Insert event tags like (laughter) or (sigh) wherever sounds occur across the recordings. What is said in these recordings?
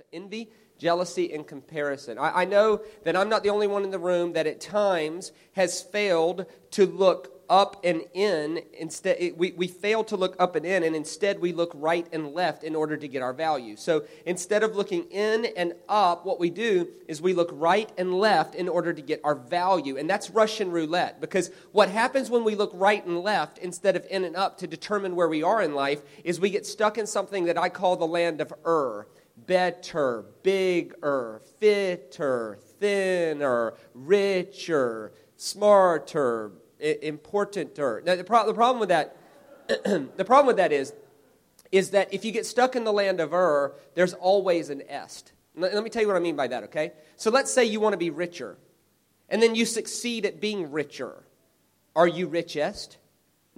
So envy, jealousy, and comparison. I, I know that I'm not the only one in the room that at times has failed to look up and in instead we, we fail to look up and in and instead we look right and left in order to get our value. So instead of looking in and up what we do is we look right and left in order to get our value. And that's russian roulette because what happens when we look right and left instead of in and up to determine where we are in life is we get stuck in something that i call the land of ur better bigger fitter thinner richer smarter importanter. Now, the, pro- the problem with that, (clears throat) the problem with that is, is that if you get stuck in the land of Ur, there's always an est. Let, let me tell you what I mean by that, okay? So let's say you want to be richer, and then you succeed at being richer. Are you richest?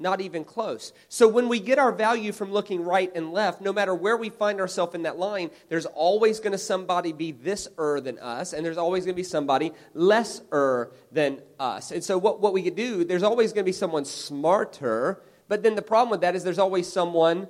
Not even close. So when we get our value from looking right and left, no matter where we find ourselves in that line, there's always going to somebody be this er than us, and there's always going to be somebody less er than us. And so what, what we could do, there's always going to be someone smarter, but then the problem with that is there's always someone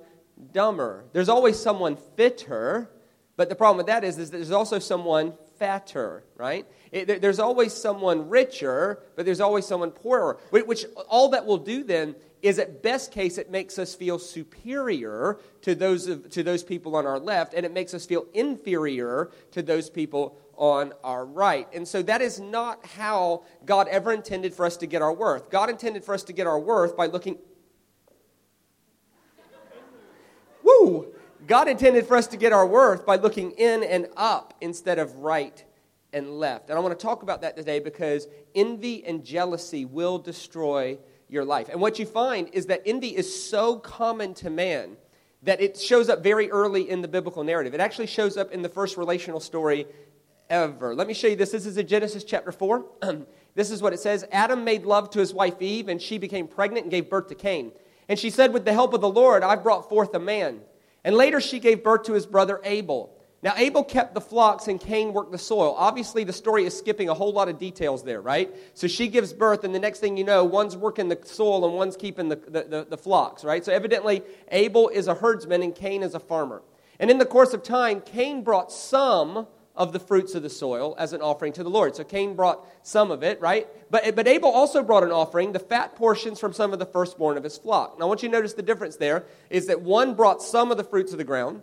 dumber. There's always someone fitter, but the problem with that is, is that there's also someone fatter, right? It, there's always someone richer, but there's always someone poorer. Which all that will do then is at best case it makes us feel superior to those of, to those people on our left and it makes us feel inferior to those people on our right. And so that is not how god ever intended for us to get our worth. God intended for us to get our worth by looking (laughs) woo! God intended for us to get our worth by looking in and up instead of right and left. And i want to talk about that today because envy and jealousy will destroy your life. And what you find is that envy is so common to man that it shows up very early in the biblical narrative. It actually shows up in the first relational story ever. Let me show you this. This is in Genesis chapter 4. (clears throat) this is what it says Adam made love to his wife Eve, and she became pregnant and gave birth to Cain. And she said, With the help of the Lord, I've brought forth a man. And later she gave birth to his brother Abel. Now, Abel kept the flocks and Cain worked the soil. Obviously, the story is skipping a whole lot of details there, right? So she gives birth, and the next thing you know, one's working the soil and one's keeping the, the, the, the flocks, right? So evidently, Abel is a herdsman and Cain is a farmer. And in the course of time, Cain brought some of the fruits of the soil as an offering to the Lord. So Cain brought some of it, right? But, but Abel also brought an offering, the fat portions from some of the firstborn of his flock. Now, I want you to notice the difference there is that one brought some of the fruits of the ground,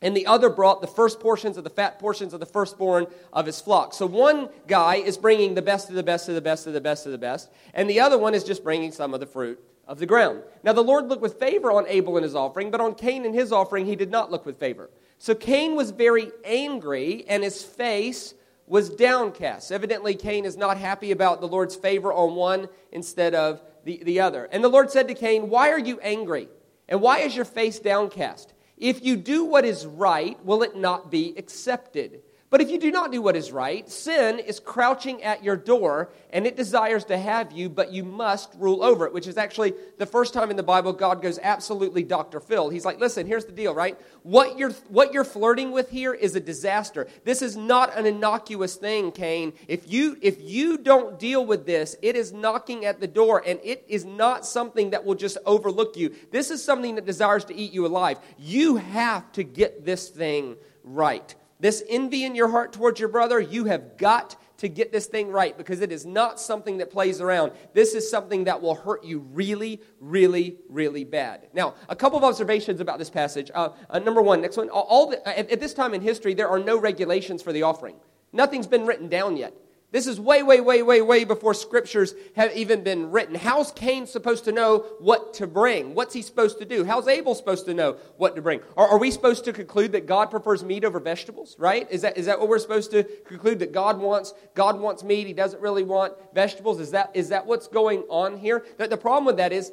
and the other brought the first portions of the fat portions of the firstborn of his flock. So one guy is bringing the best of the best of the best of the best of the best, and the other one is just bringing some of the fruit of the ground. Now the Lord looked with favor on Abel and his offering, but on Cain and his offering he did not look with favor. So Cain was very angry, and his face was downcast. Evidently, Cain is not happy about the Lord's favor on one instead of the, the other. And the Lord said to Cain, Why are you angry? And why is your face downcast? If you do what is right, will it not be accepted? But if you do not do what is right, sin is crouching at your door and it desires to have you, but you must rule over it, which is actually the first time in the Bible God goes absolutely Dr. Phil. He's like, listen, here's the deal, right? What you're, what you're flirting with here is a disaster. This is not an innocuous thing, Cain. If you, if you don't deal with this, it is knocking at the door and it is not something that will just overlook you. This is something that desires to eat you alive. You have to get this thing right. This envy in your heart towards your brother, you have got to get this thing right because it is not something that plays around. This is something that will hurt you really, really, really bad. Now, a couple of observations about this passage. Uh, uh, number one, next one. All the, at, at this time in history, there are no regulations for the offering. Nothing's been written down yet. This is way, way, way, way, way before scriptures have even been written. How's Cain supposed to know what to bring? What's he supposed to do? How's Abel supposed to know what to bring? Are, are we supposed to conclude that God prefers meat over vegetables? Right? Is that, is that what we're supposed to conclude that God wants? God wants meat. He doesn't really want vegetables. Is that, is that what's going on here? That the problem with that is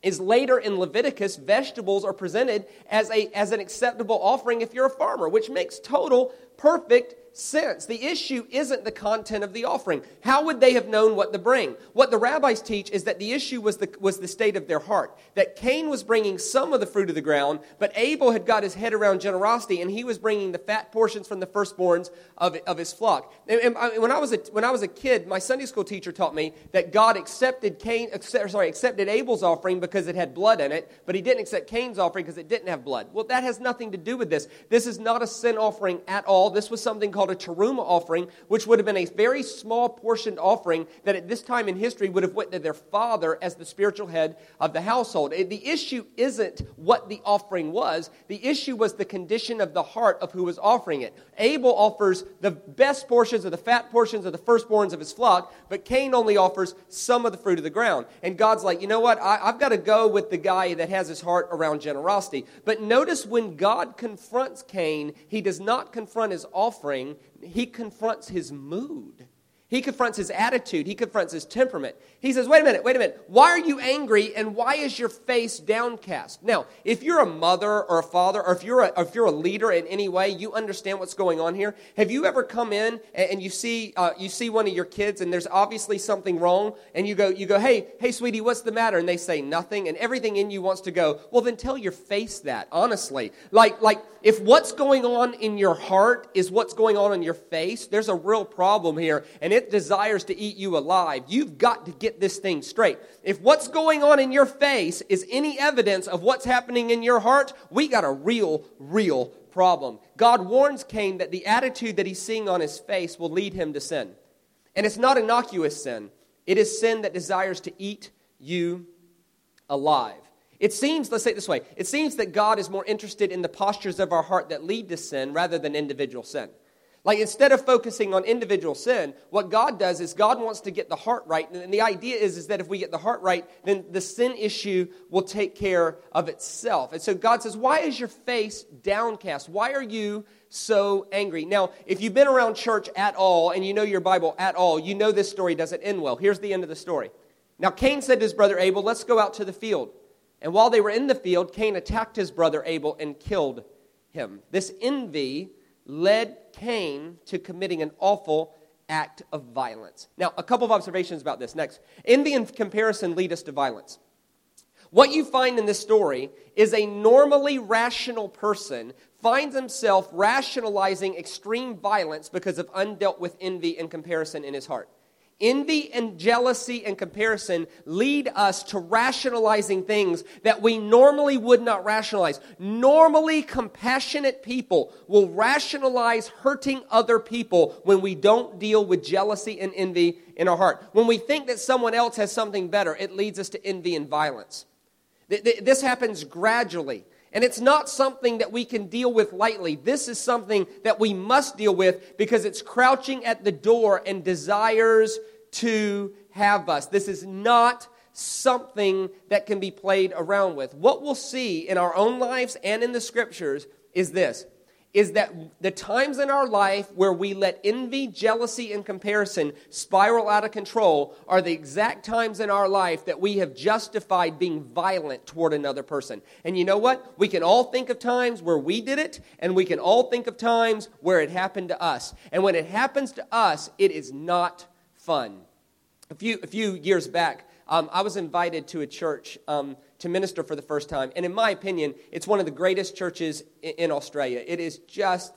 is later in Leviticus, vegetables are presented as, a, as an acceptable offering if you're a farmer, which makes total, perfect sense. The issue isn't the content of the offering. How would they have known what to bring? What the rabbis teach is that the issue was the, was the state of their heart. That Cain was bringing some of the fruit of the ground, but Abel had got his head around generosity and he was bringing the fat portions from the firstborns of, of his flock. And, and uh, when, I was a, when I was a kid, my Sunday school teacher taught me that God accepted Cain, accept, sorry, accepted Abel's offering because it had blood in it, but he didn't accept Cain's offering because it didn't have blood. Well, that has nothing to do with this. This is not a sin offering at all. This was something called a teruma offering, which would have been a very small portioned offering that at this time in history would have went to their father as the spiritual head of the household. Eh, the issue isn't what the offering was. The issue was the condition of the heart of who was offering it. Abel offers the best portions of the fat portions of the firstborns of his flock, but Cain only offers some of the fruit of the ground. And God's like, you know what? I, have got to go with the guy that has his heart around generosity. But notice when God confronts Cain, he does not confront his offering, he confronts his mood. He confronts his attitude. He confronts his temperament. He says, Wait a minute, wait a minute. Why are you angry and why is your face downcast? Now, if you're a mother or a father or if you're a, if you're a leader in any way, you understand what's going on here. Have you ever come in and you see, uh, you see one of your kids and there's obviously something wrong and you go, you go, Hey, hey, sweetie, what's the matter? And they say nothing and everything in you wants to go, Well, then tell your face that, honestly. Like, like, if what's going on in your heart is what's going on in your face, there's a real problem here and it desires to eat you alive. You've got to get this thing straight. If what's going on in your face is any evidence of what's happening in your heart, we got a real, real problem. God warns Cain that the attitude that he's seeing on his face will lead him to sin. And it's not innocuous sin, it is sin that desires to eat you alive. It seems, let's say it this way, it seems that God is more interested in the postures of our heart that lead to sin rather than individual sin. Like instead of focusing on individual sin, what God does is God wants to get the heart right. And the idea is, is that if we get the heart right, then the sin issue will take care of itself. And so God says, Why is your face downcast? Why are you so angry? Now, if you've been around church at all and you know your Bible at all, you know this story doesn't end well. Here's the end of the story. Now, Cain said to his brother Abel, Let's go out to the field. And while they were in the field, Cain attacked his brother Abel and killed him. This envy led Cain to committing an awful act of violence. Now, a couple of observations about this. Next, envy and comparison lead us to violence. What you find in this story is a normally rational person finds himself rationalizing extreme violence because of undealt with envy and comparison in his heart. Envy and jealousy and comparison lead us to rationalizing things that we normally would not rationalize. Normally, compassionate people will rationalize hurting other people when we don't deal with jealousy and envy in our heart. When we think that someone else has something better, it leads us to envy and violence. This happens gradually. And it's not something that we can deal with lightly. This is something that we must deal with because it's crouching at the door and desires to have us. This is not something that can be played around with. What we'll see in our own lives and in the scriptures is this is that the times in our life where we let envy, jealousy, and comparison spiral out of control are the exact times in our life that we have justified being violent toward another person. And you know what? We can all think of times where we did it, and we can all think of times where it happened to us. And when it happens to us, it is not fun. A few, a few years back, um, I was invited to a church. Um, to minister for the first time. And in my opinion, it's one of the greatest churches in Australia. It is just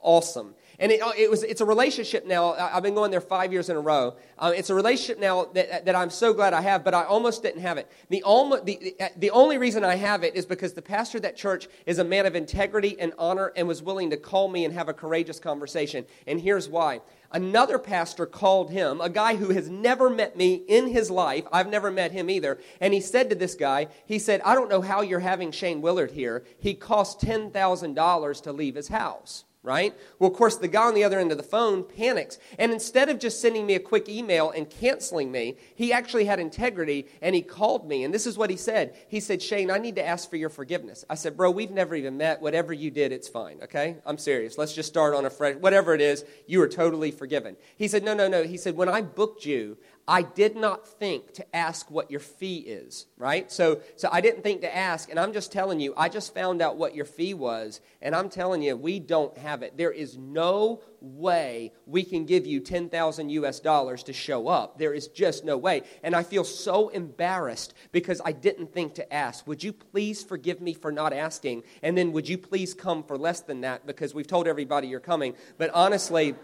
awesome. And it, it was, it's a relationship now. I've been going there five years in a row. Uh, it's a relationship now that, that I'm so glad I have, but I almost didn't have it. The, almost, the, the only reason I have it is because the pastor of that church is a man of integrity and honor and was willing to call me and have a courageous conversation. And here's why another pastor called him, a guy who has never met me in his life. I've never met him either. And he said to this guy, he said, I don't know how you're having Shane Willard here. He cost $10,000 to leave his house right? Well, of course, the guy on the other end of the phone panics. And instead of just sending me a quick email and canceling me, he actually had integrity and he called me. And this is what he said He said, Shane, I need to ask for your forgiveness. I said, Bro, we've never even met. Whatever you did, it's fine, okay? I'm serious. Let's just start on a fresh, whatever it is, you are totally forgiven. He said, No, no, no. He said, When I booked you, I did not think to ask what your fee is, right? So, so I didn't think to ask, and I'm just telling you, I just found out what your fee was, and I'm telling you, we don't have it. There is no way we can give you 10,000 US dollars to show up. There is just no way. And I feel so embarrassed because I didn't think to ask. Would you please forgive me for not asking? And then would you please come for less than that because we've told everybody you're coming. But honestly,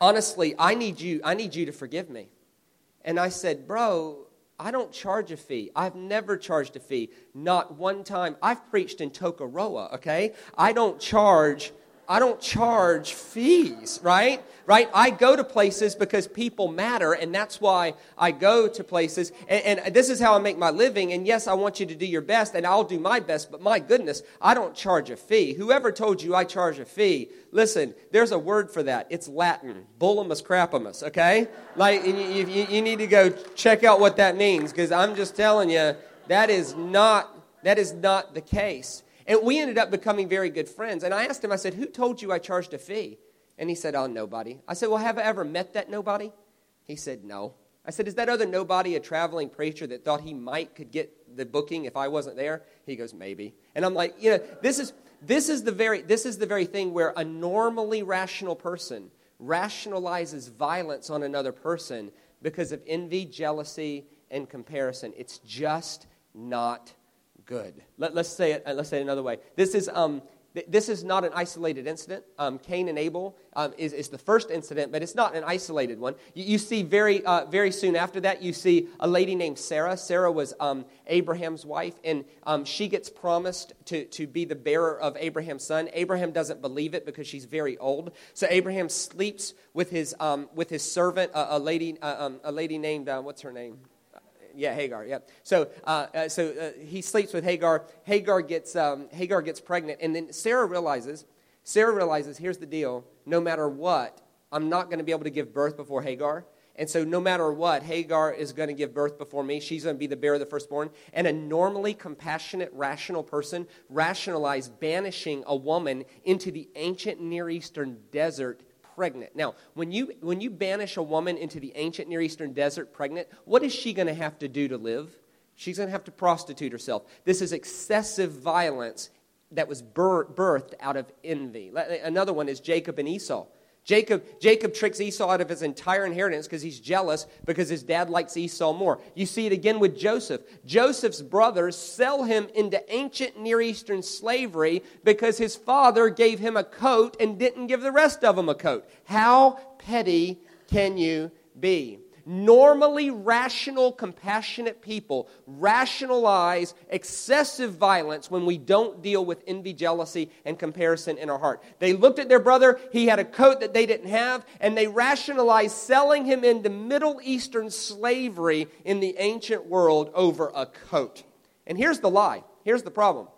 honestly, I need you, I need you to forgive me. And I said, bro, I don't charge a fee. I've never charged a fee. Not one time. I've preached in Tokoroa, okay? I don't charge I don't charge fees, right? Right? I go to places because people matter, and that's why I go to places. And, and, this is how I make my living. And yes, I want you to do your best, and I'll do my best, but my goodness, I don't charge a fee. Whoever told you I charge a fee, listen, there's a word for that. It's Latin, bullimus crapimus, okay? Like, you, you, you need to go check out what that means, because I'm just telling you, that is not, that is not the case. And we ended up becoming very good friends. And I asked him, I said, Who told you I charged a fee? And he said, Oh, nobody. I said, Well, have I ever met that nobody? He said, No. I said, Is that other nobody a traveling preacher that thought he might could get the booking if I wasn't there? He goes, Maybe. And I'm like, you know, this is this is the very this is the very thing where a normally rational person rationalizes violence on another person because of envy, jealousy, and comparison. It's just not good. Let, us say it. Uh, let's say it another way. This is um, th- this is not an isolated incident. Um, Cain and Abel um, is, is the first incident, but it's not an isolated one. You, you see very uh, very soon after that, you see a lady named Sarah. Sarah was um, Abraham's wife, and um, she gets promised to, to be the bearer of Abraham's son. Abraham doesn't believe it because she's very old. So Abraham sleeps with his um, with his servant, a, a lady uh, um, a lady named uh, what's her name? Yeah, Hagar. Yeah. So, uh, uh, so uh, he sleeps with Hagar. Hagar gets um, Hagar gets pregnant, and then Sarah realizes. Sarah realizes, here's the deal: no matter what, I'm not going to be able to give birth before Hagar. And so, no matter what, Hagar is going to give birth before me. She's going to be the bearer of the firstborn. And a normally compassionate, rational person rationalized banishing a woman into the ancient Near Eastern desert pregnant. Now, when you, when you banish a woman into the ancient Near Eastern desert pregnant, what is she going to have to do to live? She's going to have to prostitute herself. This is excessive violence that was birthed out of envy. Another one is Jacob and Esau. Jacob, Jacob tricks Esau out of his entire inheritance because he's jealous because his dad likes Esau more. You see it again with Joseph. Joseph's brothers sell him into ancient Near Eastern slavery because his father gave him a coat and didn't give the rest of them a coat. How petty can you be? Normally rational, compassionate people rationalize excessive violence when we don't deal with envy, jealousy, and comparison in our heart. They looked at their brother, he had a coat that they didn't have, and they rationalized selling him into Middle Eastern slavery in the ancient world over a coat. And here's the lie here's the problem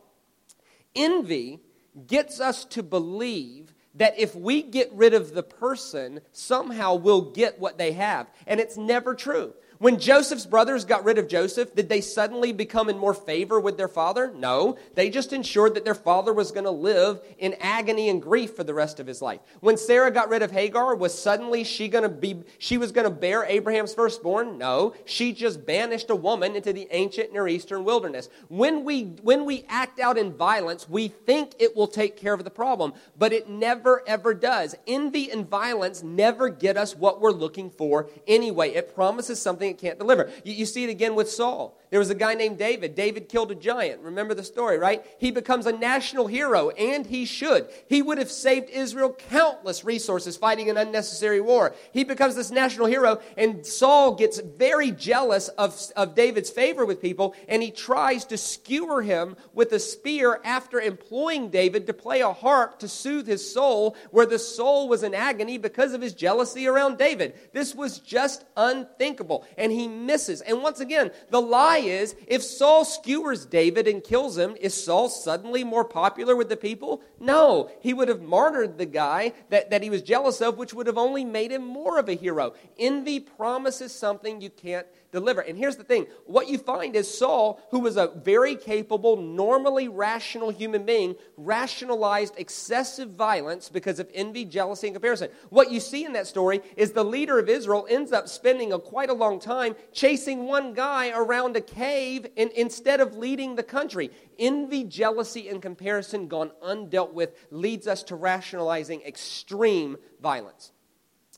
envy gets us to believe that if we get rid of the person, somehow we'll get what they have. And it's never true. When Joseph's brothers got rid of Joseph, did they suddenly become in more favor with their father? No. They just ensured that their father was going to live in agony and grief for the rest of his life. When Sarah got rid of Hagar, was suddenly she going to be she was going to bear Abraham's firstborn? No. She just banished a woman into the ancient Near Eastern wilderness. When we when we act out in violence, we think it will take care of the problem, but it never ever does. Envy and violence never get us what we're looking for anyway. It promises something it can't deliver. You, you see it again with Saul. There was a guy named David. David killed a giant. Remember the story, right? He becomes a national hero, and he should. He would have saved Israel countless resources fighting an unnecessary war. He becomes this national hero, and Saul gets very jealous of, of David's favor with people, and he tries to skewer him with a spear after employing David to play a harp to soothe his soul, where the soul was in agony because of his jealousy around David. This was just unthinkable, and he misses. And once again, the lie is if Saul skewers David and kills him, is Saul suddenly more popular with the people? No. He would have martyred the guy that, that he was jealous of, which would have only made him more of a hero. Envy promises something you can't deliver. And here's the thing what you find is Saul, who was a very capable, normally rational human being, rationalized excessive violence because of envy, jealousy, and comparison. What you see in that story is the leader of Israel ends up spending a, quite a long time chasing one guy around a cave in, instead of leading the country. Envy, jealousy, and comparison gone undealt with leads us to rationalizing extreme violence.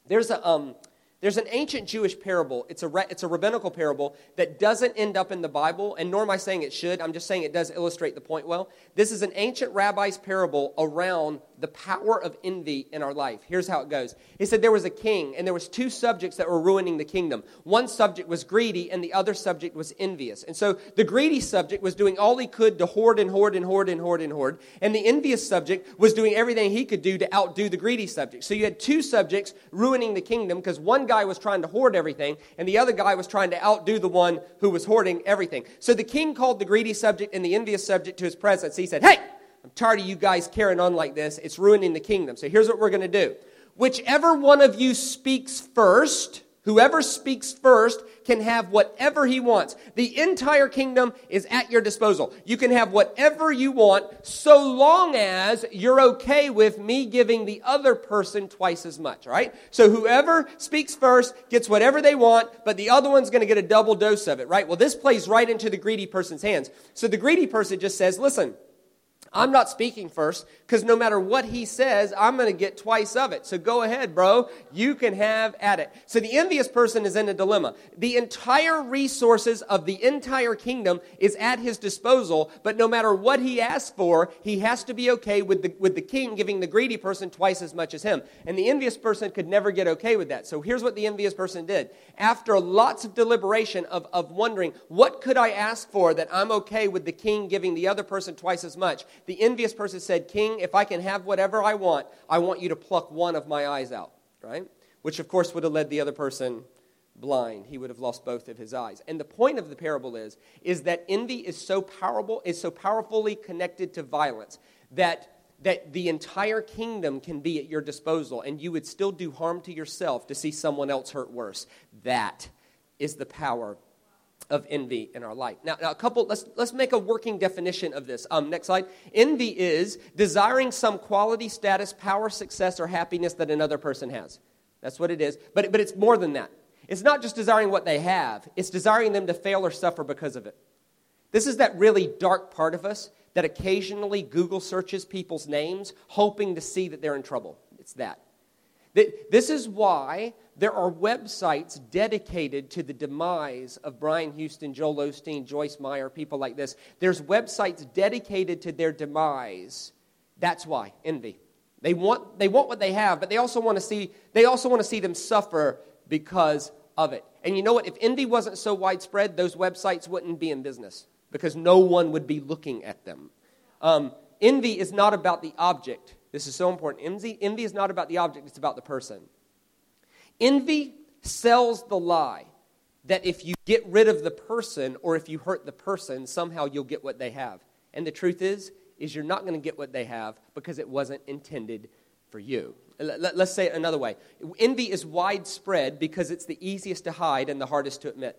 There's a, um, there's an ancient Jewish parable. It's a, it's a rabbinical parable that doesn't end up in the Bible, and nor am I saying it should. I'm just saying it does illustrate the point well. This is an ancient rabbi's parable around the power of envy in our life. Here's how it goes. He said there was a king, and there was two subjects that were ruining the kingdom. One subject was greedy, and the other subject was envious. And so the greedy subject was doing all he could to hoard and hoard and hoard and hoard and hoard, and the envious subject was doing everything he could do to outdo the greedy subject. So you had two subjects ruining the kingdom because one guy was trying to hoard everything, and the other guy was trying to outdo the one who was hoarding everything. So the king called the greedy subject and the envious subject to his presence. He said, Hey, I'm tired of you guys carrying on like this. It's ruining the kingdom. So here's what we're going to do. Whichever one of you speaks first, Whoever speaks first can have whatever he wants. The entire kingdom is at your disposal. You can have whatever you want so long as you're okay with me giving the other person twice as much, right? So whoever speaks first gets whatever they want, but the other one's going to get a double dose of it, right? Well, this plays right into the greedy person's hands. So the greedy person just says, listen, I'm not speaking first because no matter what he says, I'm going to get twice of it. So go ahead, bro. You can have at it. So the envious person is in a dilemma. The entire resources of the entire kingdom is at his disposal, but no matter what he asks for, he has to be okay with the, with the king giving the greedy person twice as much as him. And the envious person could never get okay with that. So here's what the envious person did. After lots of deliberation of, of wondering, what could I ask for that I'm okay with the king giving the other person twice as much? The envious person said, King, if I can have whatever I want, I want you to pluck one of my eyes out, right? Which, of course, would have led the other person blind. He would have lost both of his eyes. And the point of the parable is, is that envy is so powerful, is so powerfully connected to violence that that the entire kingdom can be at your disposal and you would still do harm to yourself to see someone else hurt worse. That is the power of envy in our life. Now, now, a couple, let's, let's make a working definition of this. Um, next slide. Envy is desiring some quality, status, power, success, or happiness that another person has. That's what it is. But, but it's more than that. It's not just desiring what they have, it's desiring them to fail or suffer because of it. This is that really dark part of us that occasionally Google searches people's names hoping to see that they're in trouble. It's that. This is why there are websites dedicated to the demise of Brian Houston, Joel Osteen, Joyce Meyer, people like this. There's websites dedicated to their demise. That's why envy. They want, they want what they have, but they also want to see they also want to see them suffer because of it. And you know what? If envy wasn't so widespread, those websites wouldn't be in business because no one would be looking at them. Um, envy is not about the object. This is so important. Envy, envy is not about the object, it's about the person. Envy sells the lie that if you get rid of the person or if you hurt the person, somehow you'll get what they have. And the truth is, is you're not going to get what they have because it wasn't intended for you. Let's say it another way. Envy is widespread because it's the easiest to hide and the hardest to admit.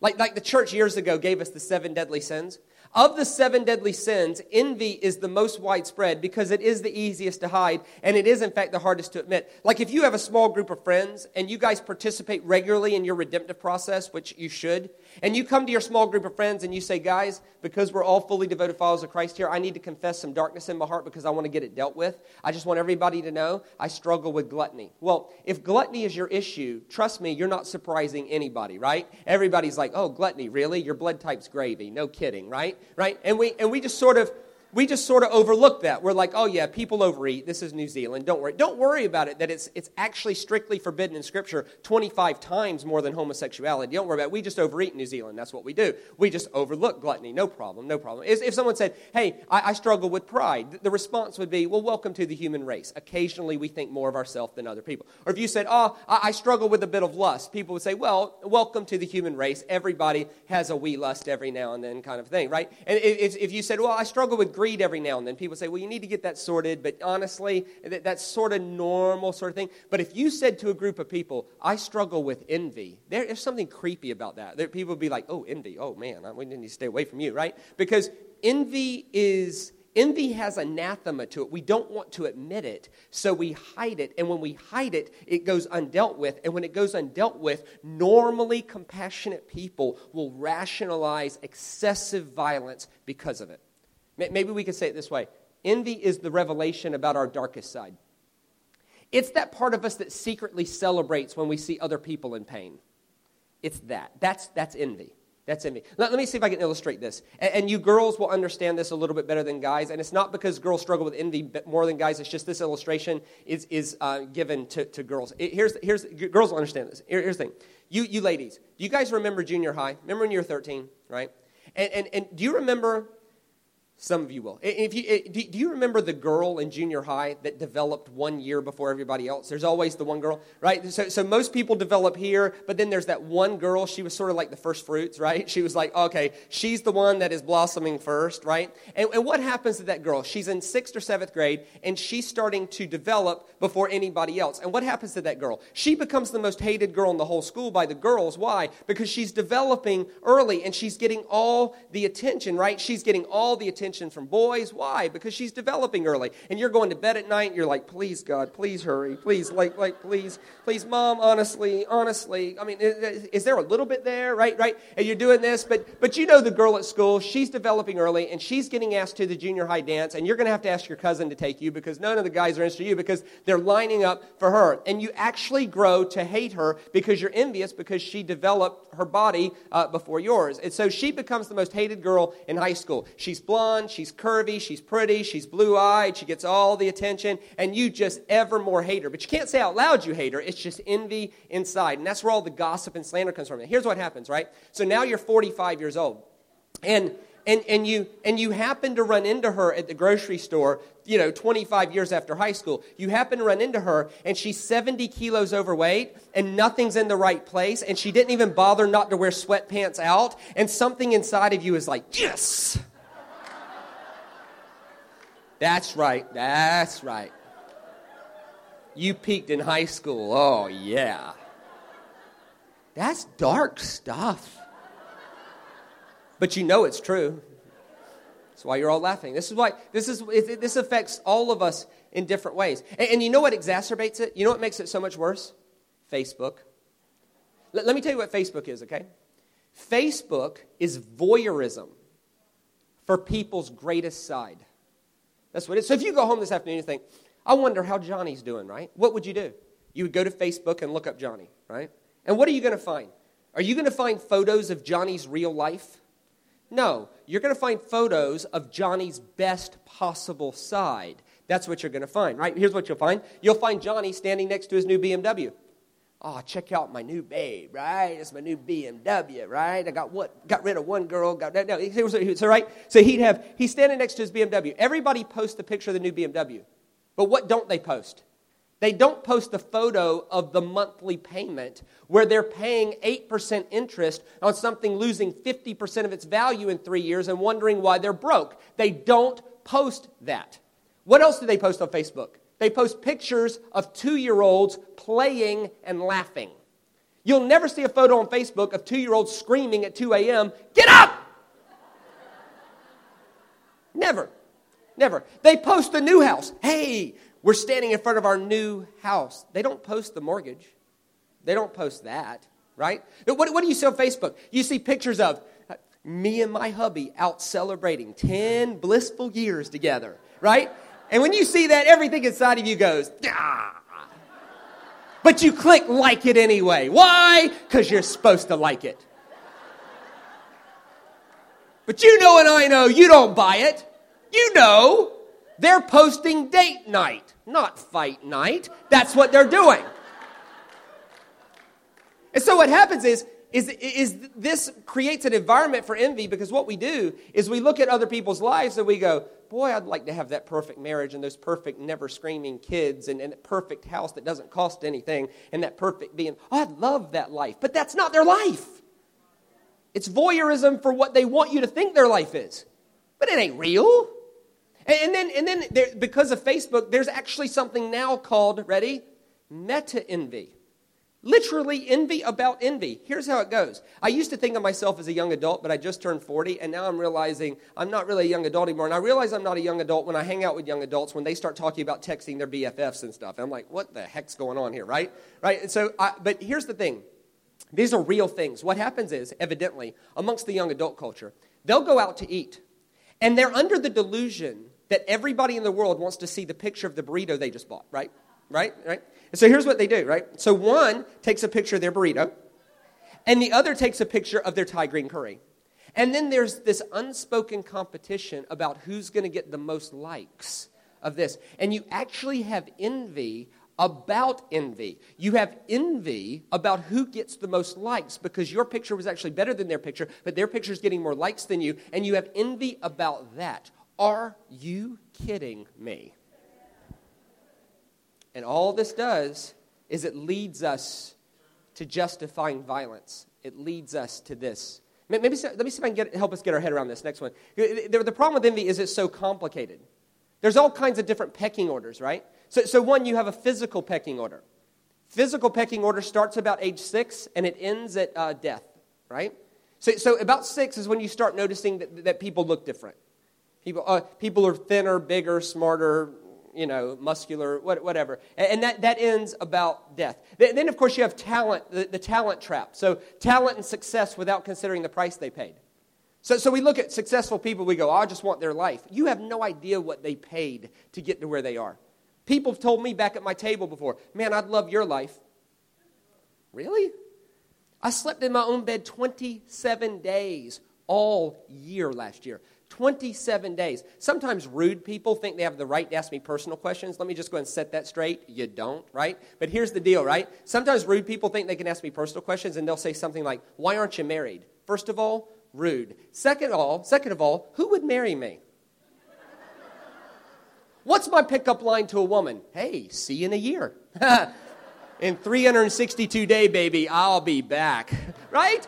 Like, like the church years ago gave us the seven deadly sins. Of the seven deadly sins, envy is the most widespread because it is the easiest to hide and it is, in fact, the hardest to admit. Like if you have a small group of friends and you guys participate regularly in your redemptive process, which you should, and you come to your small group of friends and you say, guys, because we're all fully devoted followers of Christ here, I need to confess some darkness in my heart because I want to get it dealt with. I just want everybody to know I struggle with gluttony. Well, if gluttony is your issue, trust me, you're not surprising anybody, right? Everybody's like, oh, gluttony, really? Your blood type's gravy. No kidding, right? Right? And we, and we just sort of, we just sort of overlook that. We're like, oh yeah, people overeat. This is New Zealand. Don't worry. Don't worry about it that it's, it's actually strictly forbidden in Scripture 25 times more than homosexuality. Don't worry about it. We just overeat in New Zealand. That's what we do. We just overlook gluttony. No problem. No problem. If, if someone said, hey, I, I struggle with pride, the response would be, well, welcome to the human race. Occasionally we think more of ourselves than other people. Or if you said, oh, I, I struggle with a bit of lust, people would say, well, welcome to the human race. Everybody has a wee lust every now and then kind of thing, right? And if, if you said, well, I struggle with greed every now and then. People say, well, you need to get that sorted, but honestly, that, that's sort of normal sort of thing. But if you said to a group of people, I struggle with envy, there, there's something creepy about that. There, people would be like, oh, envy, oh man, I, we need to stay away from you, right? Because envy is Envy has anathema to it. We don't want to admit it, so we hide it. And when we hide it, it goes undealt with. And when it goes undealt with, normally compassionate people will rationalize excessive violence because of it. Maybe we could say it this way envy is the revelation about our darkest side. It's that part of us that secretly celebrates when we see other people in pain. It's that. That's, that's envy. That's envy. Let, let me see if I can illustrate this. And, and, you girls will understand this a little bit better than guys. And it's not because girls struggle with envy more than guys. It's just this illustration is, is uh, given to, to girls. It, here's, here's, girls will understand this. Here, here's the thing. You, you ladies, do you guys remember junior high? Remember when you were 13, right? And, and, and do you remember some of you will. If you, do you remember the girl in junior high that developed one year before everybody else? There's always the one girl, right? So, so most people develop here, but then there's that one girl. She was sort of like the first fruits, right? She was like, okay, she's the one that is blossoming first, right? And, and what happens to that girl? She's in sixth or seventh grade, and she's starting to develop before anybody else. And what happens to that girl? She becomes the most hated girl in the whole school by the girls. Why? Because she's developing early, and she's getting all the attention, right? She's getting all the attention attention from boys. Why? Because she's developing early. And you're going to bed at night and you're like, please, God, please hurry. Please, like, like, please, please, mom, honestly, honestly. I mean, is, is there a little bit there? Right, right? And you're doing this, but, but you know the girl at school, she's developing early and she's getting asked to the junior high dance. And you're going to have to ask your cousin to take you because none of the guys are interested in you because they're lining up for her. And you actually grow to hate her because you're envious because she developed her body uh, before yours. And so she becomes the most hated girl in high school. She's blonde blonde, she's curvy, she's pretty, she's blue eyed, she gets all the attention, and you just ever more hate her. But you can't say out loud you hate her, it's just envy inside. And that's where all the gossip and slander comes from. And here's what happens, right? So now you're 45 years old. And and, and, you, and you happen to run into her at the grocery store, you know, 25 years after high school. You happen to run into her, and she's 70 kilos overweight, and nothing's in the right place, and she didn't even bother not to wear sweatpants out, and something inside of you is like, yes! That's right. That's right. You peaked in high school. Oh, yeah. That's dark stuff. But you know it's true. That's why you're all laughing. This is why this is this affects all of us in different ways. And, and you know what exacerbates it? You know what makes it so much worse? Facebook. Let, let me tell you what Facebook is, okay? Facebook is voyeurism for people's greatest side. That's what it is. So if you go home this afternoon and think, I wonder how Johnny's doing, right? What would you do? You would go to Facebook and look up Johnny, right? And what are you going to find? Are you going to find photos of Johnny's real life? No, you're going to find photos of Johnny's best possible side. That's what you're going to find, right? Here's what you'll find you'll find Johnny standing next to his new BMW. Oh, check out my new babe, right? It's my new BMW, right? I got what? Got rid of one girl. Got no. So right. So he'd have. He's standing next to his BMW. Everybody posts the picture of the new BMW, but what don't they post? They don't post the photo of the monthly payment where they're paying 8% interest on something losing 50% of its value in three years and wondering why they're broke. They don't post that. What else do they post on Facebook? They post pictures of two year olds playing and laughing. You'll never see a photo on Facebook of two year olds screaming at 2 a.m., Get up! Never. Never. They post the new house. Hey, we're standing in front of our new house. They don't post the mortgage, they don't post that, right? What, what do you see on Facebook? You see pictures of uh, me and my hubby out celebrating 10 blissful years together, right? And when you see that, everything inside of you goes, ah. But you click like it anyway. Why? Because you're supposed to like it. But you know and I know you don't buy it. You know, they're posting date night, not fight night. That's what they're doing. And so what happens is, is, is this creates an environment for envy because what we do is we look at other people's lives and we go, boy, I'd like to have that perfect marriage and those perfect, never screaming kids and, and that perfect house that doesn't cost anything and that perfect being, oh, I'd love that life. But that's not their life. It's voyeurism for what they want you to think their life is. But it ain't real. And, and then, and then there, because of Facebook, there's actually something now called, ready? Meta envy. Literally envy about envy. Here's how it goes. I used to think of myself as a young adult, but I just turned 40, and now I'm realizing I'm not really a young adult anymore. And I realize I'm not a young adult when I hang out with young adults when they start talking about texting their BFFs and stuff. And I'm like, what the heck's going on here, right? Right? And so, I, but here's the thing. These are real things. What happens is, evidently, amongst the young adult culture, they'll go out to eat, and they're under the delusion that everybody in the world wants to see the picture of the burrito they just bought, right? Right? Right? And so here's what they do, right? So one takes a picture of their burrito, and the other takes a picture of their Thai green curry. And then there's this unspoken competition about who's going to get the most likes of this. And you actually have envy about envy. You have envy about who gets the most likes because your picture was actually better than their picture, but their picture is getting more likes than you, and you have envy about that. Are you kidding me? And all this does is it leads us to justifying violence. It leads us to this. Maybe let me see if I can get, help us get our head around this next one. The problem with envy is it's so complicated. There's all kinds of different pecking orders, right? So, so one, you have a physical pecking order. Physical pecking order starts about age six and it ends at uh, death, right? So, so about six is when you start noticing that, that people look different. People, uh, people are thinner, bigger, smarter, you know, muscular, whatever. And that, that ends about death. Then, of course, you have talent, the, the talent trap. So, talent and success without considering the price they paid. So, so we look at successful people, we go, oh, I just want their life. You have no idea what they paid to get to where they are. People have told me back at my table before, man, I'd love your life. Really? I slept in my own bed 27 days all year last year. 27 days. Sometimes rude people think they have the right to ask me personal questions. Let me just go and set that straight. You don't, right? But here's the deal, right? Sometimes rude people think they can ask me personal questions and they'll say something like, "Why aren't you married?" First of all, rude. Second of all, second of all, who would marry me? What's my pickup line to a woman? Hey, see you in a year. (laughs) in 362 day baby, I'll be back. (laughs) Right?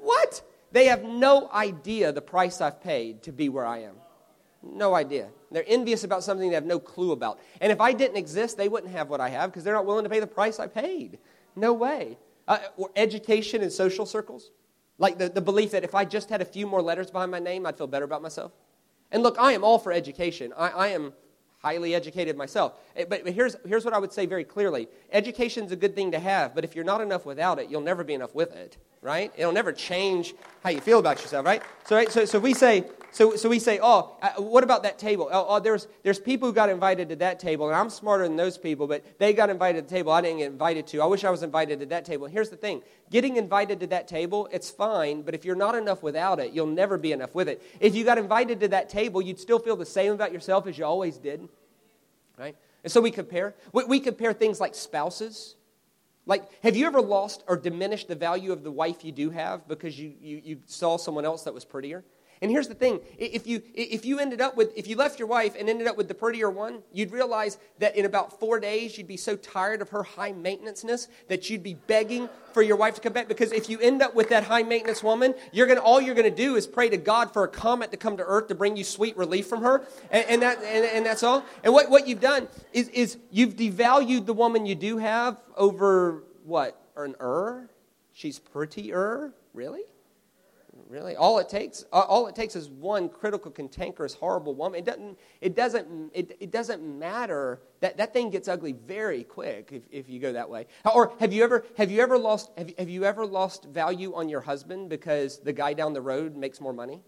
What? They have no idea the price I've paid to be where I am. No idea. They're envious about something they have no clue about. And if I didn't exist, they wouldn't have what I have because they're not willing to pay the price I paid. No way. Uh, or education in social circles. Like the, the belief that if I just had a few more letters behind my name, I'd feel better about myself. And look, I am all for education. I, I am highly educated myself. Eh, but, but here's, here's what I would say very clearly education's a good thing to have, but if you're not enough without it, you'll never be enough with it right? It'll never change how you feel about yourself, right? So, right, so, so we say, so, so we say, oh, uh, what about that table? Oh, oh, there's, there's people who got invited to that table, and I'm smarter than those people, but they got invited to the table I didn't get invited to. I wish I was invited to that table. here's the thing getting invited to that table, it's fine, but if you're not enough without it, you'll never be enough with it. If you got invited to that table, you'd still feel the same about yourself as you always did, right? And so we compare. We, we compare things like spouses like, have you ever lost or diminished the value of the wife you do have because you, you, you saw someone else that was prettier? And here's the thing if you, if you ended up with, if you left your wife and ended up with the prettier one, you'd realize that in about four days you'd be so tired of her high maintenanceness that you'd be begging for your wife to come back. Because if you end up with that high maintenance woman, you're gonna, all you're going to do is pray to God for a comet to come to earth to bring you sweet relief from her. And, and that, and, and, that's all. And what, what you've done is, is you've devalued the woman you do have over what? An er? She's prettier? Really? Really? All it takes, all it takes is one critical, cantankerous, horrible woman. It doesn't, it doesn't, it, it doesn't matter. That, that thing gets ugly very quick if, if you go that way. Or have you ever, have you ever lost, have, have you ever lost value on your husband because the guy down the road makes more money?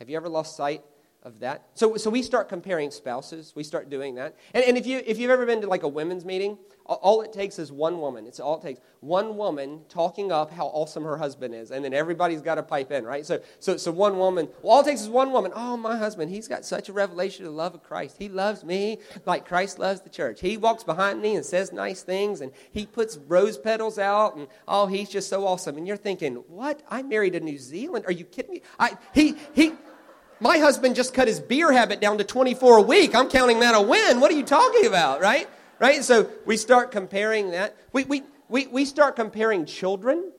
Have you ever lost sight of that. So, so we start comparing spouses. We start doing that. And, and if, you, if you've ever been to like a women's meeting, all it takes is one woman. It's all it takes. One woman talking up how awesome her husband is. And then everybody's got to pipe in, right? So, so, so one woman, all it takes is one woman. Oh, my husband, he's got such a revelation of the love of Christ. He loves me like Christ loves the church. He walks behind me and says nice things, and he puts rose petals out, and oh, he's just so awesome. And you're thinking, what? I married a New Zealand? Are you kidding me? I, he, he, my husband just cut his beer habit down to 24 a week. I'm counting that a win. What are you talking about, right? Right? So we start comparing that. We, we, we, we start comparing children.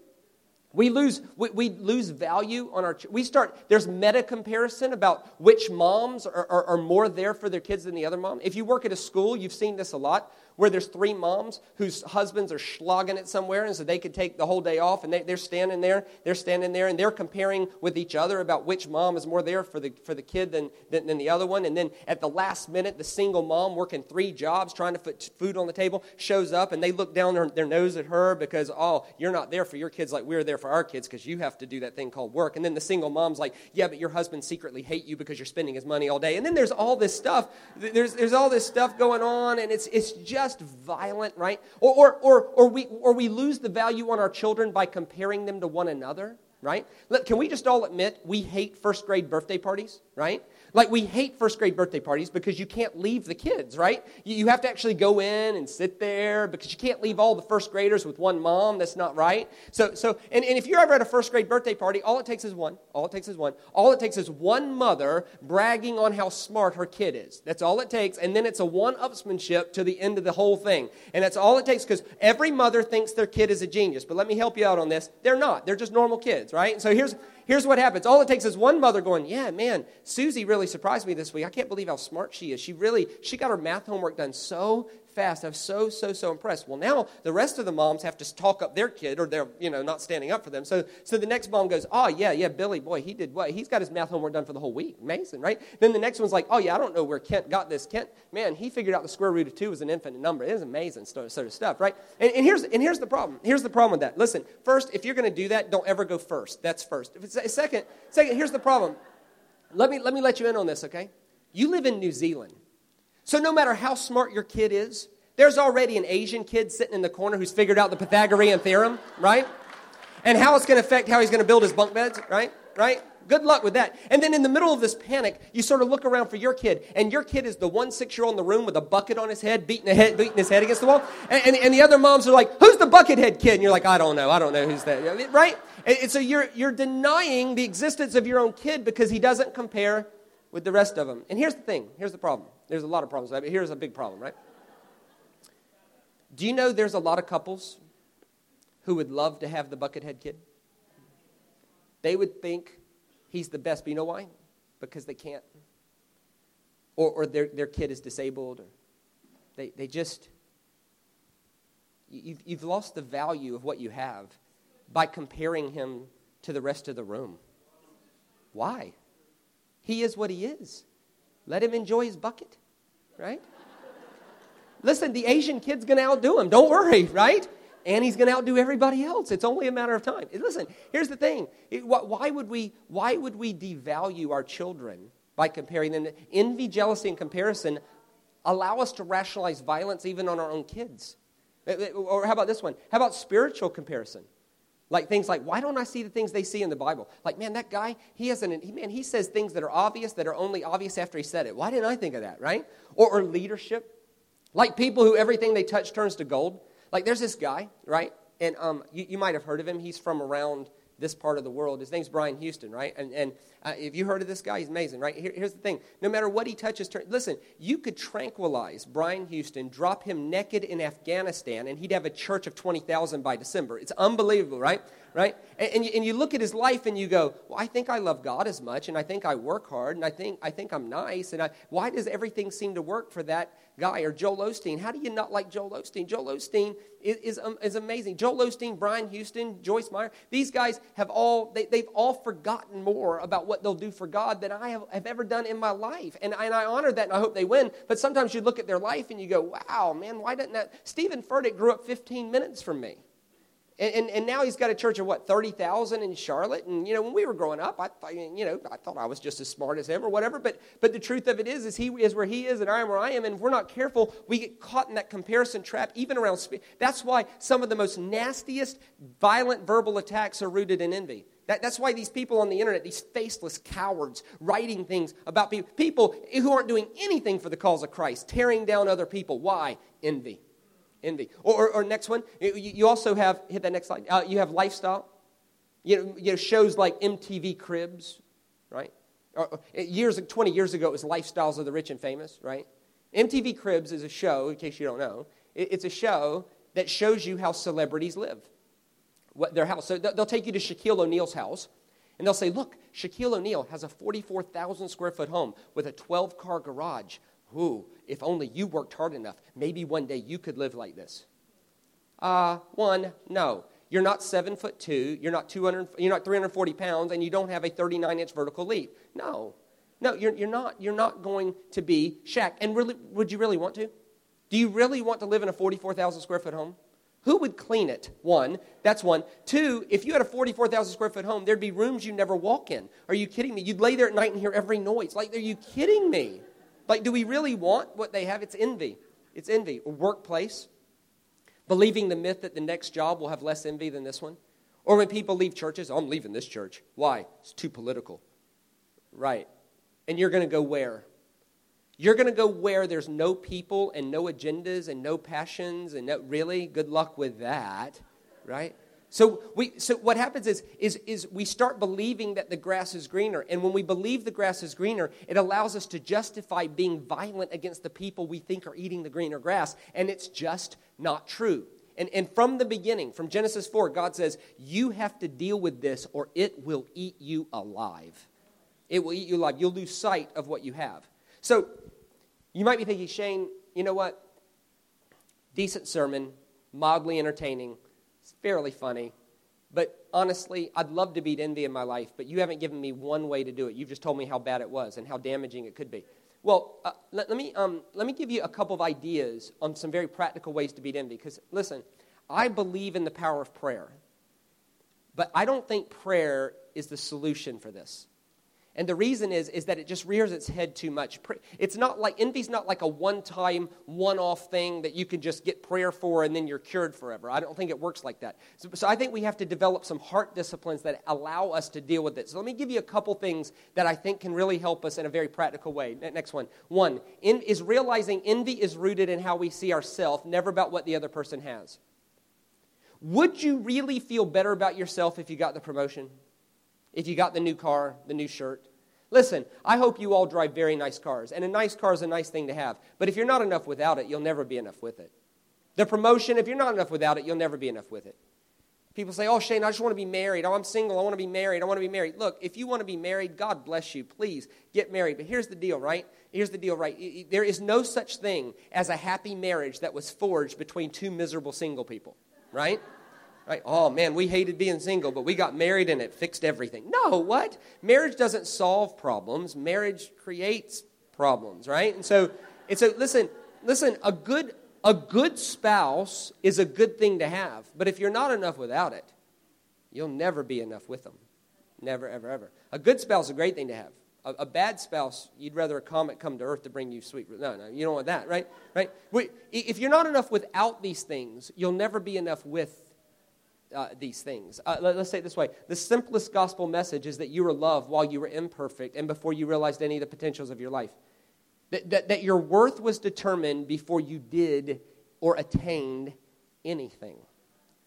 We lose, we, we lose value on our, we start, there's meta comparison about which moms are, are, are more there for their kids than the other mom. If you work at a school, you've seen this a lot where there's three moms whose husbands are slogging it somewhere, and so they could take the whole day off, and they, are standing there, they're standing there, and they're comparing with each other about which mom is more there for the, for the kid than, than, than the other one. And then at the last minute, the single mom working three jobs, trying to put food on the table, shows up, and they look down their, their nose at her because, oh, you're not there for your kids like we're there for our kids because you have to do that thing called work. And then the single mom's like, yeah, but your husband secretly hate you because you're spending his money all day. And then there's all this stuff. There's, there's all this stuff going on, and it's, it's just just violent, right? Or, or, or, or, we, or we lose the value on our children by comparing them to one another, right? Look, can we just all admit we hate first grade birthday parties, right? Like, we hate first grade birthday parties because you can't leave the kids, right? You have to actually go in and sit there because you can't leave all the first graders with one mom. That's not right. So, so and, and if you're ever at a first grade birthday party, all it takes is one. All it takes is one. All it takes is one mother bragging on how smart her kid is. That's all it takes. And then it's a one upsmanship to the end of the whole thing. And that's all it takes because every mother thinks their kid is a genius. But let me help you out on this. They're not. They're just normal kids, right? So here's, here's what happens. All it takes is one mother going, Yeah, man, Susie really surprised me this week. I can't believe how smart she is. She really, she got her math homework done so fast. I'm so, so, so impressed. Well, now the rest of the moms have to talk up their kid or they're, you know, not standing up for them. So, so the next mom goes, oh, yeah, yeah, Billy, boy, he did what? He's got his math homework done for the whole week. Amazing, right? Then the next one's like, oh, yeah, I don't know where Kent got this. Kent, man, he figured out the square root of two is an infinite number. It is amazing sort of stuff, right? And, and, here's, and here's the problem. Here's the problem with that. Listen, first, if you're going to do that, don't ever go first. That's first. If it's, second, second, here's the problem. Let me, let me let you in on this, okay? You live in New Zealand. So no matter how smart your kid is, there's already an Asian kid sitting in the corner who's figured out the Pythagorean theorem, right? And how it's going to affect how he's going to build his bunk beds, right? Right? Good luck with that. And then in the middle of this panic, you sort of look around for your kid, and your kid is the one six year old in the room with a bucket on his head, beating, head, beating his head against the wall. And, and, and, the other moms are like, Who's the bucket head kid? And you're like, I don't know. I don't know who's that. Right? And, and so you're, you're denying the existence of your own kid because he doesn't compare with the rest of them. And here's the thing here's the problem. There's a lot of problems, here's a big problem, right? Do you know there's a lot of couples who would love to have the buckethead kid? They would think he's the best, but you know why? Because they can't. Or, or their, their kid is disabled, or they, they just, you've, you've lost the value of what you have by comparing him to the rest of the room. Why? He is what he is. Let him enjoy his bucket, right? Listen, the Asian kid's going to outdo him. Don't worry, right? And he's going to outdo everybody else. It's only a matter of time. Listen, here's the thing. why, would we, why would we devalue our children by comparing them? Envy, jealousy, and comparison allow us to rationalize violence even on our own kids. Or how about this one? How about spiritual comparison? Like things like, why don't I see the things they see in the Bible? Like, man, that guy, he has an, he, man, he says things that are obvious that are only obvious after he said it. Why didn't I think of that, right? Or, or leadership. Like people who everything they touch turns to gold. Like there's this guy, right? And um, you, you might have heard of him. He's from around this part of the world. His name's Brian Houston, right? And, and uh, if you heard of this guy, he's amazing, right? Here, here's the thing no matter what he touches, turn, listen, you could tranquilize Brian Houston, drop him naked in Afghanistan, and he'd have a church of 20,000 by December. It's unbelievable, right? right? And, and, you, and you look at his life and you go, well, I think I love God as much, and I think I work hard, and I think, I think I'm nice, and I, why does everything seem to work for that guy? Or Joel Osteen, how do you not like Joel Osteen? Joel Osteen is, is, um, is amazing. Joel Osteen, Brian Houston, Joyce Meyer, these guys have all, they, they've all forgotten more about what they'll do for God than I have, have ever done in my life. And, and I honor that, and I hope they win. But sometimes you look at their life and you go, wow, man, why didn't that? Steven Furtick grew up 15 minutes from me. And, and, and, now he's got a church of what, 30,000 in Charlotte? And, you know, when we were growing up, I thought, you know, I thought I was just as smart as him or whatever. But, but the truth of it is, is he is where he is and I am where I am. And if we're not careful, we get caught in that comparison trap, even around. That's why some of the most nastiest, violent verbal attacks are rooted in envy. That, that's why these people on the internet, these faceless cowards, writing things about people, people who aren't doing anything for the cause of Christ, tearing down other people. Why? Envy envy. Or, or, or next one, you, also have, hit that next slide, uh, you have lifestyle. You know, you know, shows like MTV Cribs, right? Or, years, 20 years ago, it was Lifestyles of the Rich and Famous, right? MTV Cribs is a show, in case you don't know, it, it's a show that shows you how celebrities live, what their house. So they'll take you to Shaquille O'Neal's house, and they'll say, look, Shaquille O'Neal has a 44,000 square foot home with a 12 car garage. Ooh, if only you worked hard enough, maybe one day you could live like this. Uh, one, no. You're not seven foot two, you're not, 200, you're not 340 pounds, and you don't have a 39 inch vertical leap. No. No, you're, you're, not, you're not going to be Shaq. And really, would you really want to? Do you really want to live in a 44,000 square foot home? Who would clean it? One, that's one. Two, if you had a 44,000 square foot home, there'd be rooms you never walk in. Are you kidding me? You'd lay there at night and hear every noise. Like, are you kidding me? Like, do we really want what they have? It's envy. It's envy. Or workplace. Believing the myth that the next job will have less envy than this one. Or when people leave churches, oh, I'm leaving this church. Why? It's too political. Right. And you're going to go where? You're going to go where there's no people and no agendas and no passions and no, really good luck with that, right? So, we, so what happens is, is, is we start believing that the grass is greener. And when we believe the grass is greener, it allows us to justify being violent against the people we think are eating the greener grass. And it's just not true. And, and from the beginning, from Genesis 4, God says, You have to deal with this or it will eat you alive. It will eat you alive. You'll lose sight of what you have. So you might be thinking, Shane, you know what? Decent sermon, mildly entertaining fairly funny. But honestly, I'd love to beat envy in my life, but you haven't given me one way to do it. You've just told me how bad it was and how damaging it could be. Well, uh, let, let, me, um, let me give you a couple of ideas on some very practical ways to beat envy. Because, listen, I believe in the power of prayer, but I don't think prayer is the solution for this. And the reason is, is that it just rears its head too much. It's not like, envy's not like a one time, one off thing that you can just get prayer for and then you're cured forever. I don't think it works like that. So, so I think we have to develop some heart disciplines that allow us to deal with it. So let me give you a couple things that I think can really help us in a very practical way. Next one. One in, is realizing envy is rooted in how we see ourselves, never about what the other person has. Would you really feel better about yourself if you got the promotion? If you got the new car, the new shirt. Listen, I hope you all drive very nice cars, and a nice car is a nice thing to have. But if you're not enough without it, you'll never be enough with it. The promotion, if you're not enough without it, you'll never be enough with it. People say, Oh, Shane, I just want to be married. Oh, I'm single. I want to be married. I want to be married. Look, if you want to be married, God bless you. Please get married. But here's the deal, right? Here's the deal, right? There is no such thing as a happy marriage that was forged between two miserable single people, right? Right? Oh man, we hated being single, but we got married and it fixed everything. No, what? Marriage doesn't solve problems. Marriage creates problems, right? And so it's a listen, listen, a good a good spouse is a good thing to have, but if you're not enough without it, you'll never be enough with them. Never, ever, ever. A good spouse is a great thing to have. A, a, bad spouse, you'd rather a comet come to earth to bring you sweet. No, no, you don't want that, right? Right? If you're not enough without these things, you'll never be enough with uh, these things. Uh, let, us say it this way the simplest gospel message is that you were loved while you were imperfect and before you realized any of the potentials of your life. That, that, that your worth was determined before you did or attained anything.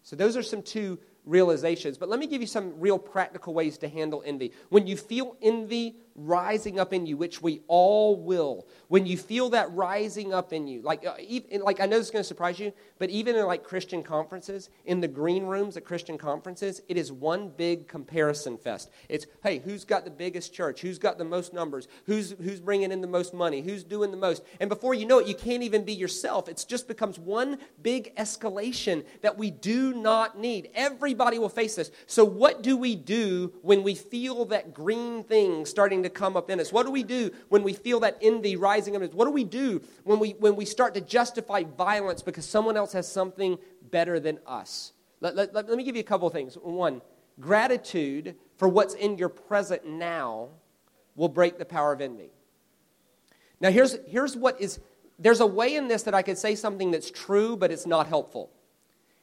So, those are some two realizations. But let me give you some real practical ways to handle envy. When you feel envy rising up in you, which we all will, when you feel that rising up in you, like, uh, even, like I know this is going to surprise you, but even in like Christian conferences, in the green rooms at Christian conferences, it is one big comparison fest. It's, hey, who's got the biggest church? Who's got the most numbers? Who's, who's bringing in the most money? Who's doing the most? And before you know it, you can't even be yourself. It just becomes one big escalation that we do not need. Everybody will face this. So, what do we do when we feel that green thing starting to to come up in us? What do we do when we feel that envy rising up in us? What do we do when we, when we start to justify violence because someone else has something better than us? Let, let, let, me give you a couple of things. One, gratitude for what's in your present now will break the power of envy. Now, here's, here's what is there's a way in this that I could say something that's true, but it's not helpful.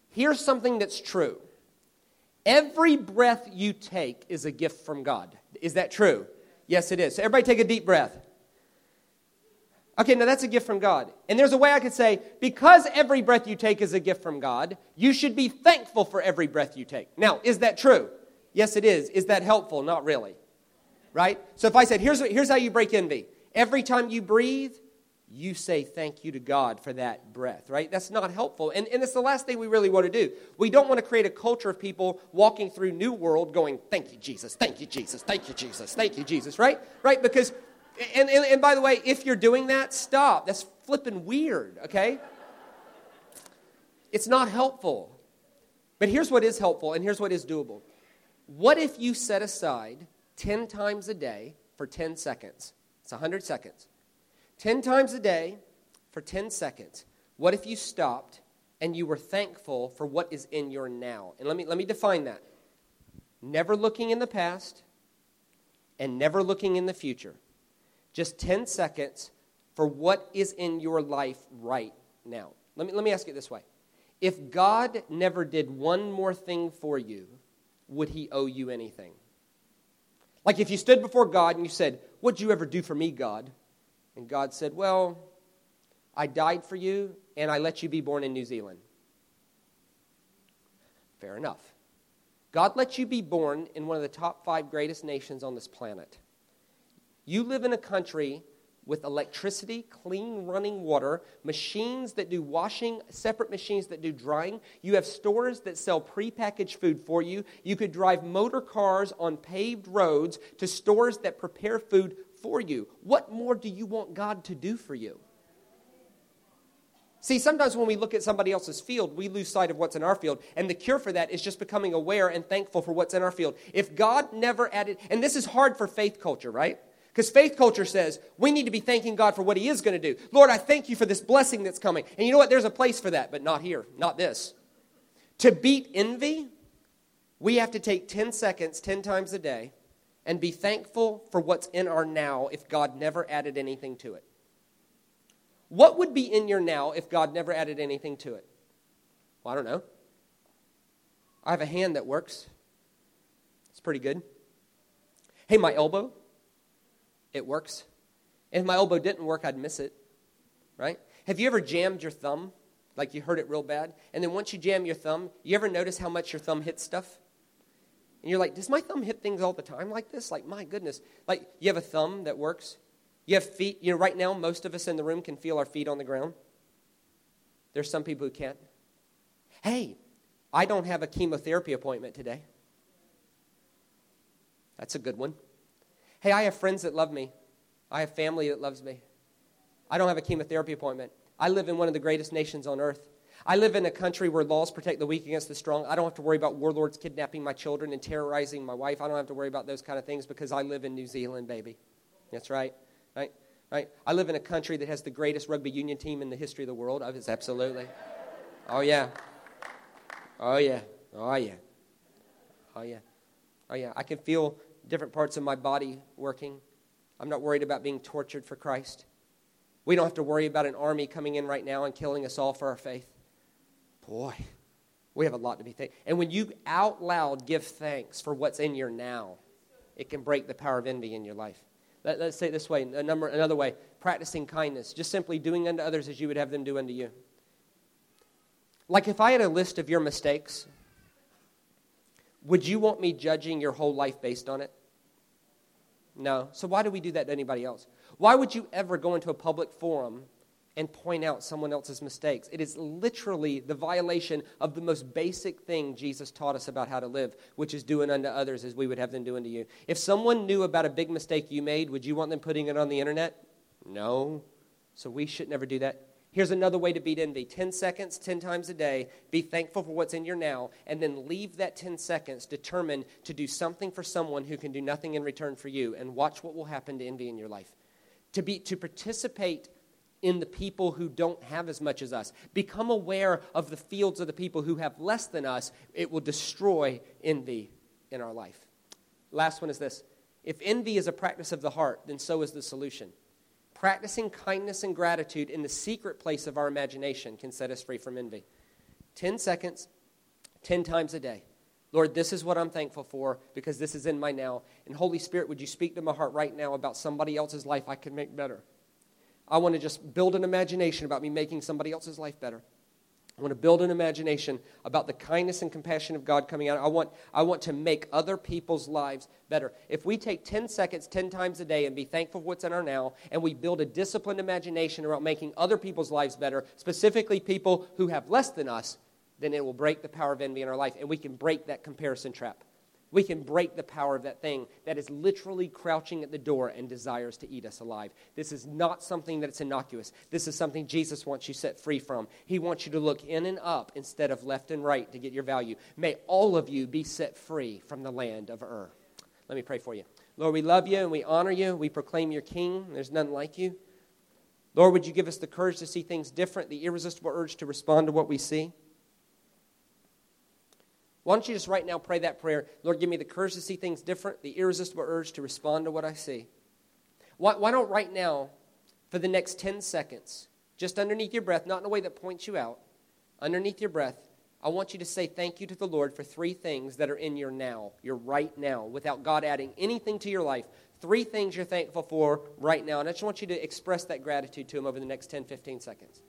Here's something that's true every breath you take is a gift from God. Is that true? Yes, it is. So, everybody take a deep breath. Okay, now that's a gift from God. And there's a way I could say, because every breath you take is a gift from God, you should be thankful for every breath you take. Now, is that true? Yes, it is. Is that helpful? Not really. Right? So if I said, here's, here's how you break envy every time you breathe, you say thank you to God for that breath, right? That's not helpful. And, and it's the last thing we really want to do. We don't want to create a culture of people walking through New World going, thank you, Jesus, thank you, Jesus, thank you, Jesus, thank you, Jesus, right? Right? Because and, and, and by the way, if you're doing that, stop. That's flipping weird, okay? It's not helpful. But here's what is helpful, and here's what is doable. What if you set aside 10 times a day for 10 seconds? It's 100 seconds. 10 times a day for 10 seconds. What if you stopped and you were thankful for what is in your now? And let me, let me define that. Never looking in the past and never looking in the future just 10 seconds for what is in your life right now. Let me, let me ask it this way If God never did one more thing for you, would he owe you anything? Like if you stood before God and you said, What'd you ever do for me, God? And God said, Well, I died for you and I let you be born in New Zealand. Fair enough. God let you be born in one of the top five greatest nations on this planet. You live in a country with electricity, clean running water, machines that do washing, separate machines that do drying. You have stores that sell prepackaged food for you. You could drive motor cars on paved roads to stores that prepare food for you. What more do you want God to do for you? See, sometimes when we look at somebody else's field, we lose sight of what's in our field. And the cure for that is just becoming aware and thankful for what's in our field. If God never added, and this is hard for faith culture, right? Because faith culture says we need to be thanking God for what He is going to do. Lord, I thank you for this blessing that's coming. And you know what? There's a place for that, but not here, not this. To beat envy, we have to take 10 seconds 10 times a day and be thankful for what's in our now if God never added anything to it. What would be in your now if God never added anything to it? Well, I don't know. I have a hand that works. It's pretty good. Hey, my elbow it works. If my elbow didn't work, I'd miss it, right? Have you ever jammed your thumb, like you hurt it real bad? And then once you jam your thumb, you ever notice how much your thumb hits stuff? And you're like, does my thumb hit things all the time like this? Like, my goodness. Like, you have a thumb that works. You have feet. You know, right now, most of us in the room can feel our feet on the ground. There's some people who can't. Hey, I don't have a chemotherapy appointment today. That's a good one. Hey, I have friends that love me. I have family that loves me. I don't have a chemotherapy appointment. I live in one of the greatest nations on earth. I live in a country where laws protect the weak against the strong. I don't have to worry about warlords kidnapping my children and terrorizing my wife. I don't have to worry about those kind of things because I live in New Zealand, baby. That's right. Right? Right? I live in a country that has the greatest rugby union team in the history of the world. Oh, it's absolutely. Oh yeah. Oh yeah. Oh yeah. Oh yeah. Oh yeah. I can feel different parts of my body working. I'm not worried about being tortured for Christ. We don't have to worry about an army coming in right now and killing us all for our faith. Boy, we have a lot to be thankful. And when you out loud give thanks for what's in your now, it can break the power of envy in your life. Let, us say it this way a number, another way practicing kindness, just simply doing unto others as you would have them do unto you. Like if I had a list of your mistakes, would you want me judging your whole life based on it? No. So why do we do that to anybody else? Why would you ever go into a public forum and point out someone else's mistakes? It is literally the violation of the most basic thing Jesus taught us about how to live, which is doing unto others as we would have them do unto you. If someone knew about a big mistake you made, would you want them putting it on the internet? No. So we should never do that. Here's another way to beat envy 10 seconds, 10 times a day. Be thankful for what's in your now, and then leave that 10 seconds determined to do something for someone who can do nothing in return for you, and watch what will happen to envy in your life. To, be, to participate in the people who don't have as much as us. Become aware of the fields of the people who have less than us. It will destroy envy in our life. Last one is this if envy is a practice of the heart, then so is the solution. Practicing kindness and gratitude in the secret place of our imagination can set us free from envy. 10 seconds, 10 times a day. Lord, this is what I'm thankful for because this is in my now. And Holy Spirit, would you speak to my heart right now about somebody else's life I can make better? I want to just build an imagination about me making somebody else's life better. I want to build an imagination about the kindness and compassion of God coming out. I want, I want to make other people's lives better. If we take 10 seconds 10 times a day and be thankful for what's in our now, and we build a disciplined imagination about making other people's lives better, specifically people who have less than us, then it will break the power of envy in our life, and we can break that comparison trap. We can break the power of that thing that is literally crouching at the door and desires to eat us alive. This is not something that's innocuous. This is something Jesus wants you set free from. He wants you to look in and up instead of left and right to get your value. May all of you be set free from the land of Ur. Let me pray for you. Lord, we love you and we honor you. We proclaim your king. There's none like you. Lord, would you give us the courage to see things different, the irresistible urge to respond to what we see? Why don't you just right now pray that prayer? Lord, give me the courage to see things different, the irresistible urge to respond to what I see. Why, why don't right now, for the next 10 seconds, just underneath your breath, not in a way that points you out, underneath your breath, I want you to say thank you to the Lord for three things that are in your now, your right now, without God adding anything to your life. Three things you're thankful for right now. And I just want you to express that gratitude to Him over the next 10, 15 seconds.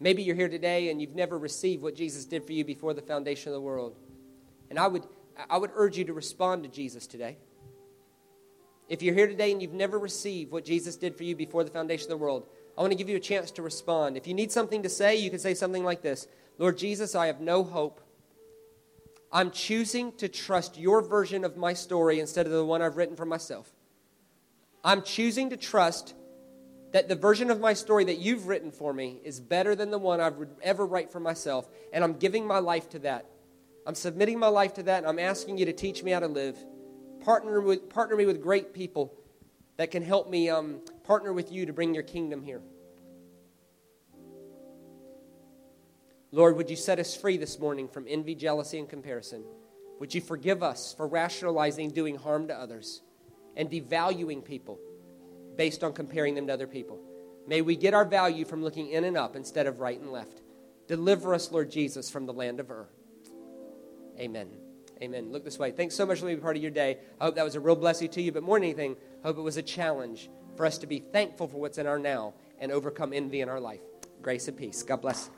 Maybe you're here today and you've never received what Jesus did for you before the foundation of the world. And I would, I would urge you to respond to Jesus today. If you're here today and you've never received what Jesus did for you before the foundation of the world, I want to give you a chance to respond. If you need something to say, you can say something like this Lord Jesus, I have no hope. I'm choosing to trust your version of my story instead of the one I've written for myself. I'm choosing to trust that the version of my story that you've written for me is better than the one I would ever write for myself, and I'm giving my life to that. I'm submitting my life to that, and I'm asking you to teach me how to live. Partner, with, partner me with great people that can help me um, partner with you to bring your kingdom here. Lord, would you set us free this morning from envy, jealousy, and comparison? Would you forgive us for rationalizing doing harm to others and devaluing people? Based on comparing them to other people. May we get our value from looking in and up instead of right and left. Deliver us, Lord Jesus, from the land of Ur. Amen. Amen. Look this way. Thanks so much for being part of your day. I hope that was a real blessing to you, but more than anything, I hope it was a challenge for us to be thankful for what's in our now and overcome envy in our life. Grace and peace. God bless.